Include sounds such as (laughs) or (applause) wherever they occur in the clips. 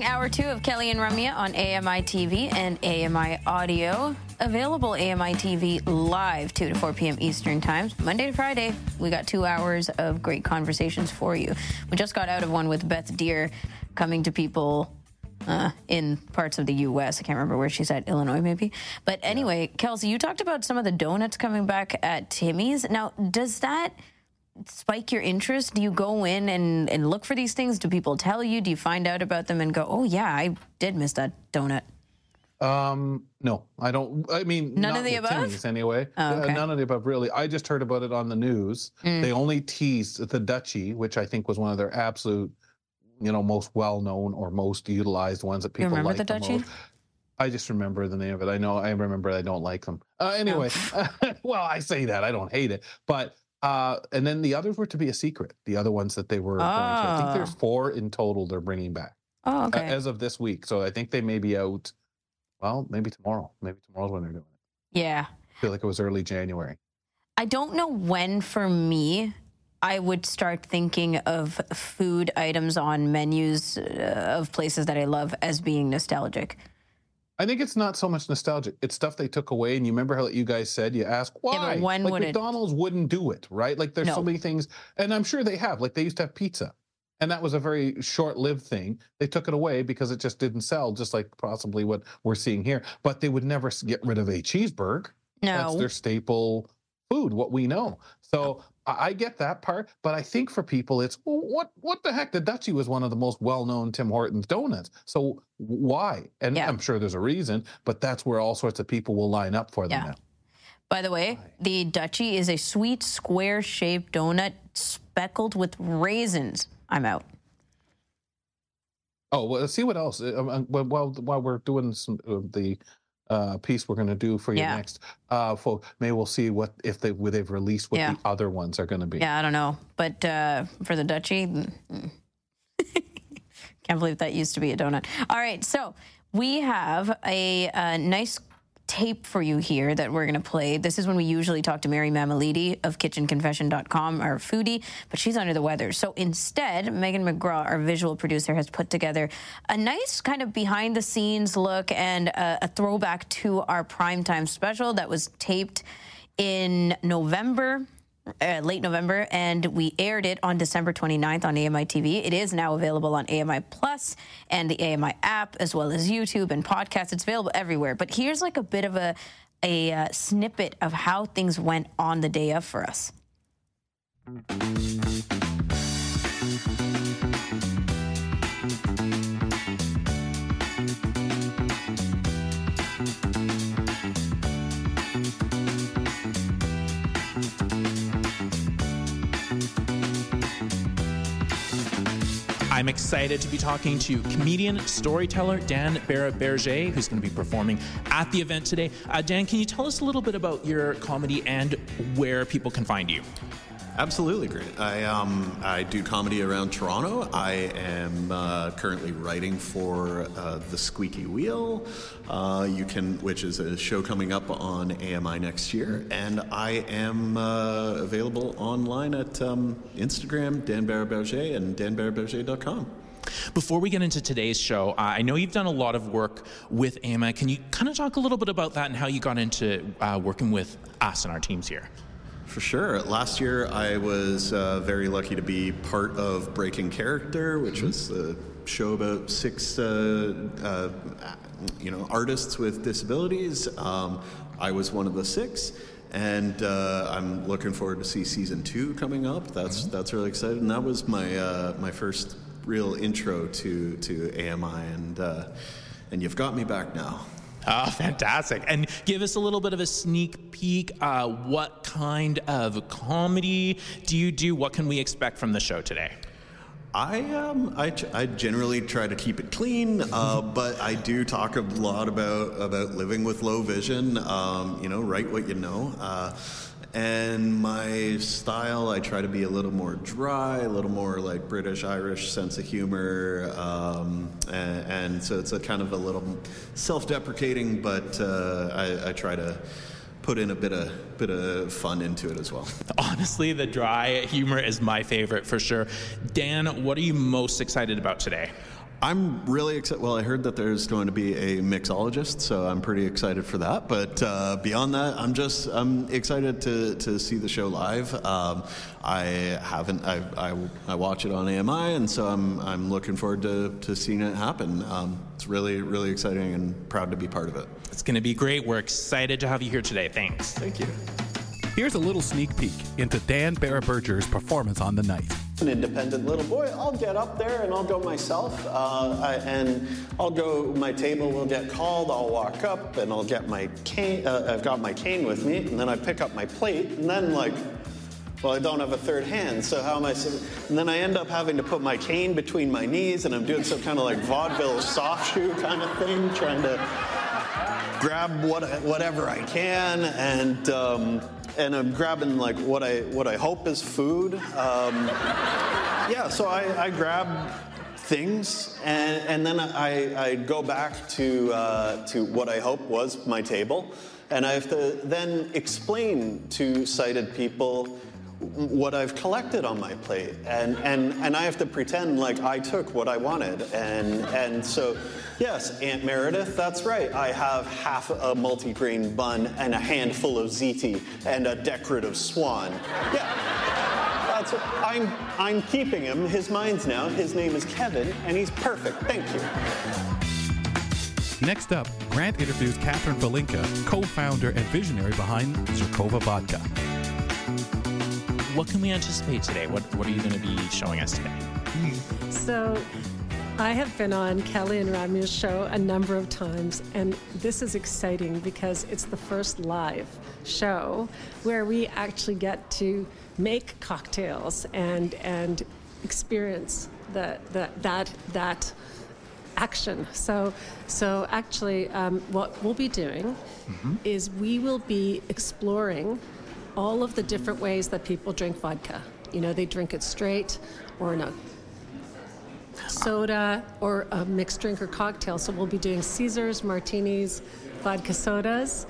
Hour two of Kelly and Ramya on AMI TV and AMI Audio. Available AMI TV live 2 to 4 p.m. Eastern Times. Monday to Friday, we got two hours of great conversations for you. We just got out of one with Beth Deer coming to people uh, in parts of the U.S. I can't remember where she's at, Illinois maybe. But anyway, Kelsey, you talked about some of the donuts coming back at Timmy's. Now, does that spike your interest? Do you go in and, and look for these things? Do people tell you? Do you find out about them and go, oh, yeah, I did miss that donut? Um, no, I don't. I mean, None of the above? Timmy's anyway. Oh, Uh, okay. none of the above, really. I just heard about it on the news. Mm. They only teased the Dutchie, which I think was one of their absolute, you know, most well-known or most utilized ones that You people remember like the most. I just remember the name of it. I know. I remember. I don't like them. Uh, anyway, Oh. (laughs) well, I say that I don't hate it, but uh, and then the others were to be a secret. The other ones that they were going to. I think there's Oh. four in total. They're bringing back Oh, okay. as of this week. So I think they may be out. Well, maybe tomorrow. Maybe tomorrow's when they're doing it. yeah. I feel like it was early January. I don't know when for me I would start thinking of food items on menus uh, of places that I love as being nostalgic. I think it's not so much nostalgic. It's stuff they took away. And you remember how you guys said, you ask why? but when like would it- McDonald's wouldn't do it, right? Like there's so many things. And I'm sure they have. Like they used to have pizza. And that was a very short lived thing. They took it away because it just didn't sell, just like possibly what we're seeing here. But they would never get rid of a cheeseburger. That's No. their staple food, what we know. So I I get that part, but I think for people, it's well, what what the heck? The Dutchie was one of the most well-known Tim Hortons donuts. So why? And Yeah. I'm sure there's a reason, but that's where all sorts of people will line up for them Yeah. now. By the way, the Dutchie is a sweet square shaped donut speckled with raisins. I'm out. Oh, well, let's see what else. Uh, um, Well, while while we're doing some of the uh, piece we're going to do for you Yeah. next, uh, for maybe we'll see what if they what they've released what Yeah. the other ones are going to be. Yeah, I don't know. But uh, for the mm, mm. (laughs) can't believe that used to be a donut. All right, so we have a, uh nice tape for you here that we're going to play. This is when we usually talk to Mary Mamalidi of kitchenconfession.com, our foodie, but she's under the weather. So instead, Megan McGraw, our visual producer, has put together a nice kind of behind the scenes look and a, a throwback to our primetime special that was taped in November uh, late November, and we aired it on December 29th on AMI TV. It is now available on AMI Plus and the AMI app, as well as YouTube and podcasts. It's available everywhere. But here's like a bit of a a uh, snippet of how things went on the day of for us. I'm excited to be talking to comedian, storyteller Dan Berger, who's going to be performing at the event today. Uh, Dan, can you tell us a little bit about your comedy and where people can find you? Absolutely great. I um I do comedy around Toronto. I am uh, currently writing for uh, the Squeaky Wheel. Uh, you can, which is a show coming up on AMI next year, and I am uh, available online at um, Instagram Dan Berger and danbarraberger.com. Before we get into today's show, uh, I know you've done a lot of work with AMI. Can you kind of talk a little bit about that and how you got into uh, working with us and our teams here? For sure. Last year, I was uh, very lucky to be part of Breaking Character, which was a show about six, uh, uh, you know, artists with disabilities. Um, I was one of the six, and uh, I'm looking forward to see season two coming up. That's that's really exciting. And that was my uh, my first real intro to to AMI, and uh, and you've got me back now. (laughs) Oh, fantastic. And give us a little bit of a sneak peek. Uh, what kind of comedy do you do? What can we expect from the show today? I um I, I generally try to keep it clean, uh, but I do talk a lot about about living with low vision. Um, you know, write what you know. Uh, And my style, I try to be a little more dry, a little more like British Irish sense of humor, um, and, and, so it's a kind of a little self-deprecating, but uh, I, I try to put in a bit of bit of fun into it as well. (laughs) Honestly, the dry humor is my favorite for sure. Dan, what are you most excited about today? I'm really excited. Well, I heard that there's going to be a mixologist, so I'm pretty excited for that. But uh, beyond that, I'm just I'm excited to, to see the show live. Um, I haven't I, I, I, watch it on AMI, and so I'm I'm looking forward to, to seeing it happen. Um, it's really really exciting and proud to be part of it. It's going to be great. We're excited to have you here today. Thanks. Thank you. Here's a little sneak peek into Dan Berger's performance on the night an independent little boy, I'll get up there and I'll go myself. Uh, I, and I'll go, my table will get called, I'll walk up and I'll get my cane, uh, I've got my cane with me, and then I pick up my plate, and then like, well, I don't have a third hand, so how am I? And then I end up having to put my cane between my knees, and I'm doing some kind of like vaudeville soft shoe kind of thing, trying to grab what, whatever I can, and um, and I'm grabbing like what I what I hope is food. Um, yeah, so I, I grab things, and, and then I, I go back to uh, to what I hope was my table, and I have to then explain to sighted people what I've collected on my plate, and and and I have to pretend like I took what I wanted, and and so yes, Aunt Meredith, that's right. I have half a multigrain bun and a handful of ziti and a decorative swan. Yeah. That's what, I'm I'm keeping him. His mind's now. His name is Kevin, and he's perfect. Thank you. Next up, Grant interviews Catherine Valinka, co-founder and visionary behind Zirkova Vodka what can we anticipate today? What, what are you going to be showing us today? So, I have been on Kelly and Ramya's show a number of times, and this is exciting because it's the first live show where we actually get to make cocktails and and experience the, the that that action. So, so actually, um, what we'll be doing mm-hmm. is we will be exploring all of the different ways that people drink vodka. You know, they drink it straight or in a soda or a mixed drink or cocktail. So we'll be doing Caesars, martinis, vodka sodas,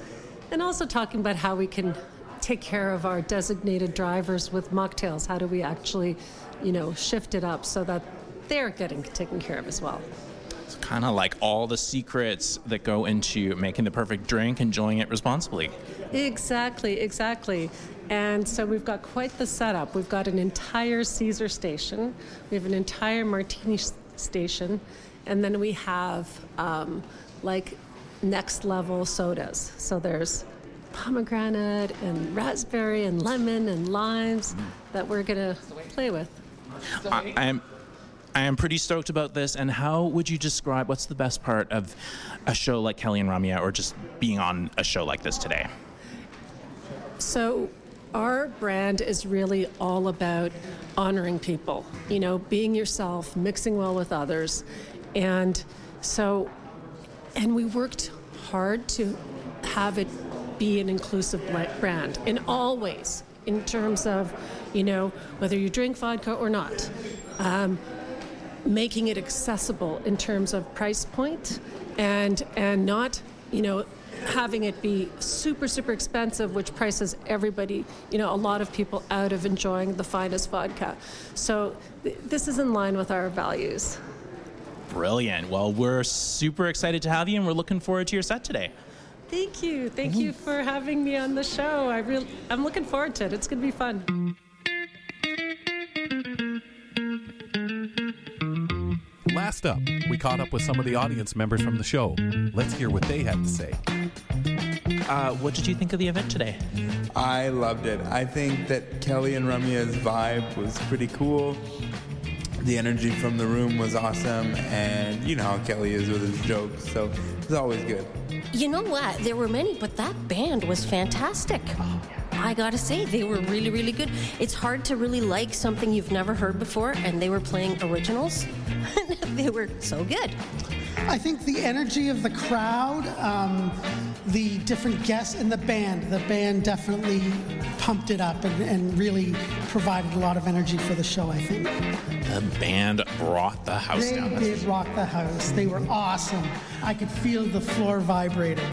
and also talking about how we can take care of our designated drivers with mocktails. How do we actually, you know, shift it up so that they're getting taken care of as well? Kind of like all the secrets that go into making the perfect drink, enjoying it responsibly. Exactly, exactly. And so we've got quite the setup. We've got an entire Caesar station, we have an entire martini station, and then we have um, like next level sodas. So there's pomegranate and raspberry and lemon and limes that we're going to play with. I, I'm I am pretty stoked about this. And how would you describe what's the best part of a show like Kelly and Ramya or just being on a show like this today? So, our brand is really all about honoring people, you know, being yourself, mixing well with others. And so, and we worked hard to have it be an inclusive brand in all ways, in terms of, you know, whether you drink vodka or not. Um, making it accessible in terms of price point and and not you know having it be super super expensive which prices everybody you know a lot of people out of enjoying the finest vodka. So th- this is in line with our values. Brilliant. Well we're super excited to have you and we're looking forward to your set today. Thank you. Thank you for having me on the show. I really i'm looking forward to it. It's going to be fun Last up, we caught up with some of the audience members from the show. Let's hear what they had to say. Uh, what did you think of the event today? I loved it. I think that Kelly and Ramya's vibe was pretty cool. The energy from the room was awesome, and you know how Kelly is with his jokes, so it's always good. You know what? There were many, but that band was fantastic. I gotta say, they were really, really good. It's hard to really like something you've never heard before, and they were playing originals. (laughs) they were so good. I think the energy of the crowd, um, the different guests, and the band. The band definitely pumped it up and, and really provided a lot of energy for the show, I think. The band brought the house They down. They did rock the house. They were awesome. I could feel the floor vibrating.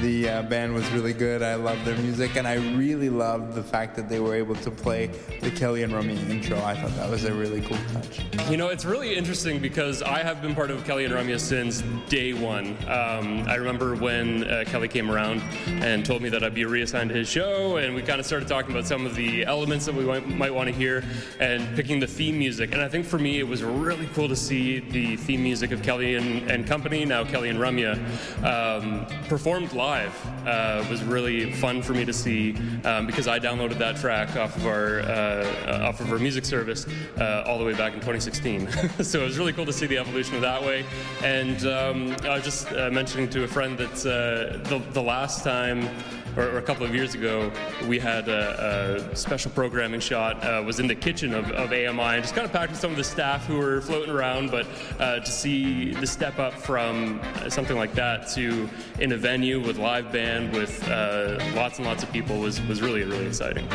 The uh, band was really good. I loved their music, and I really loved the fact that they were able to play the Kelly and Ramya intro. I thought that was a really cool touch. You know, it's really interesting because I have been part of Kelly and Ramya since day one. Um, I remember when uh, Kelly came around and told me that I'd be reassigned to his show, and we kind of started talking about some of the elements that we might, might want to hear and picking the theme music. And I think for me, it was really cool to see the theme music of Kelly and, and Company, now Kelly and Ramya, um, performed live. Uh, was really fun for me to see um, because I downloaded that track off of our uh, off of our music service uh, all the way back in 2016. (laughs) so it was really cool to see the evolution of that way. And um, I was just uh, mentioning to a friend that uh, the, the last time or, or a couple of years ago, we had a, a special programming shot. Uh, was in the kitchen of, of AMI and just kind of packed with some of the staff who were floating around. But uh, to see the step up from something like that to in a venue with live band with uh, lots and lots of people was was really really exciting.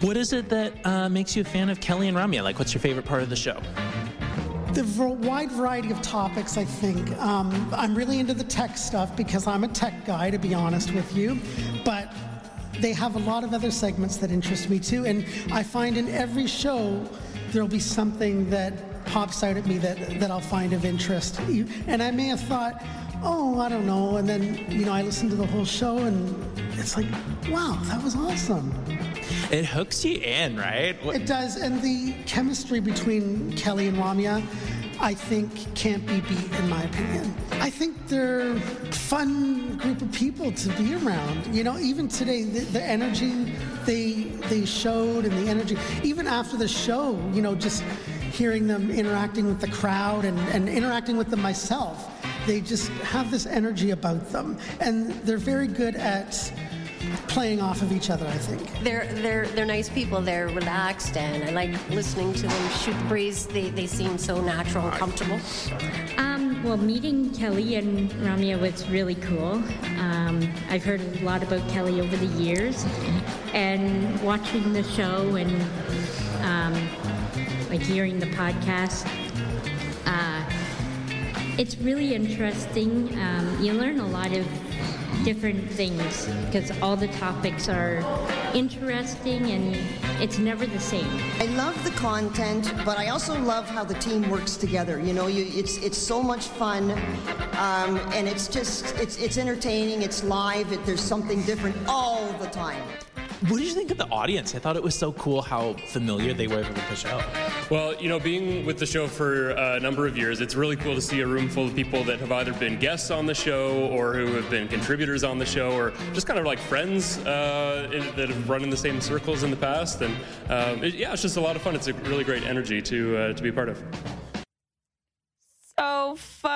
What is it that uh, makes you a fan of Kelly and Ramya? Like, what's your favorite part of the show? The wide variety of topics, I think. Um, I'm really into the tech stuff because I'm a tech guy, to be honest with you. But they have a lot of other segments that interest me too. And I find in every show, there'll be something that pops out at me that, that I'll find of interest. And I may have thought, oh, I don't know. And then, you know, I listen to the whole show and it's like, wow, that was awesome. It hooks you in, right? What- It does, and the chemistry between Kelly and Ramya, I think, can't be beat, in my opinion. I think they're a fun group of people to be around. You know, even today, the, the energy they they showed and the energy, even after the show, you know, just hearing them interacting with the crowd and, and interacting with them myself, they just have this energy about them, and they're very good at playing off of each other. I think. They're they're they're nice people. They're relaxed, and I like listening to them shoot the breeze. They they seem so natural and comfortable. Um, well, meeting Kelly and Ramya was really cool. Um, I've heard a lot about Kelly over the years, and watching the show and um, like hearing the podcast. It's really interesting. Um, you learn a lot of different things because all the topics are interesting and it's never the same. I love the content, but I also love how the team works together. You know, you, it's it's so much fun, um, and it's just it's it's entertaining. It's live. It, there's something different all the time. What did you think of the audience? I thought it was so cool how familiar they were with the show. Well, you know, being with the show for a number of years, it's really cool to see a room full of people that have either been guests on the show or who have been contributors on the show or just kind of like friends uh, in, that have run in the same circles in the past. And um, it, yeah, it's just a lot of fun. It's a really great energy to uh, to be a part of. so fun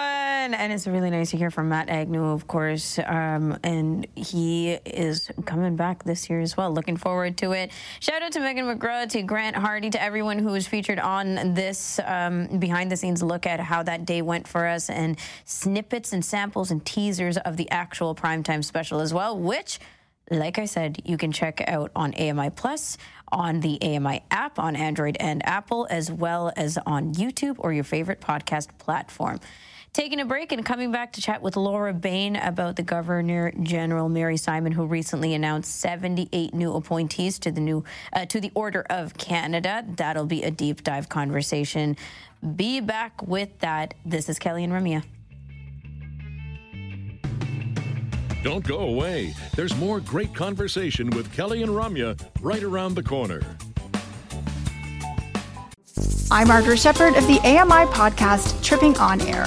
and it's really nice to hear from matt agnew of course um, and he is coming back this year as well looking forward to it shout out to megan mcgraw to grant hardy to everyone who was featured on this um, behind the scenes look at how that day went for us and snippets and samples and teasers of the actual primetime special as well which like I said, you can check out on AMI Plus, on the AMI app on Android and Apple, as well as on YouTube or your favorite podcast platform. Taking a break and coming back to chat with Laura Bain about the Governor General Mary Simon, who recently announced 78 new appointees to the new uh, to the Order of Canada. That'll be a deep dive conversation. Be back with that. This is Kelly and Ramya. Don't go away. There's more great conversation with Kelly and Ramya right around the corner. I'm Margaret Shepard of the AMI podcast Tripping On Air.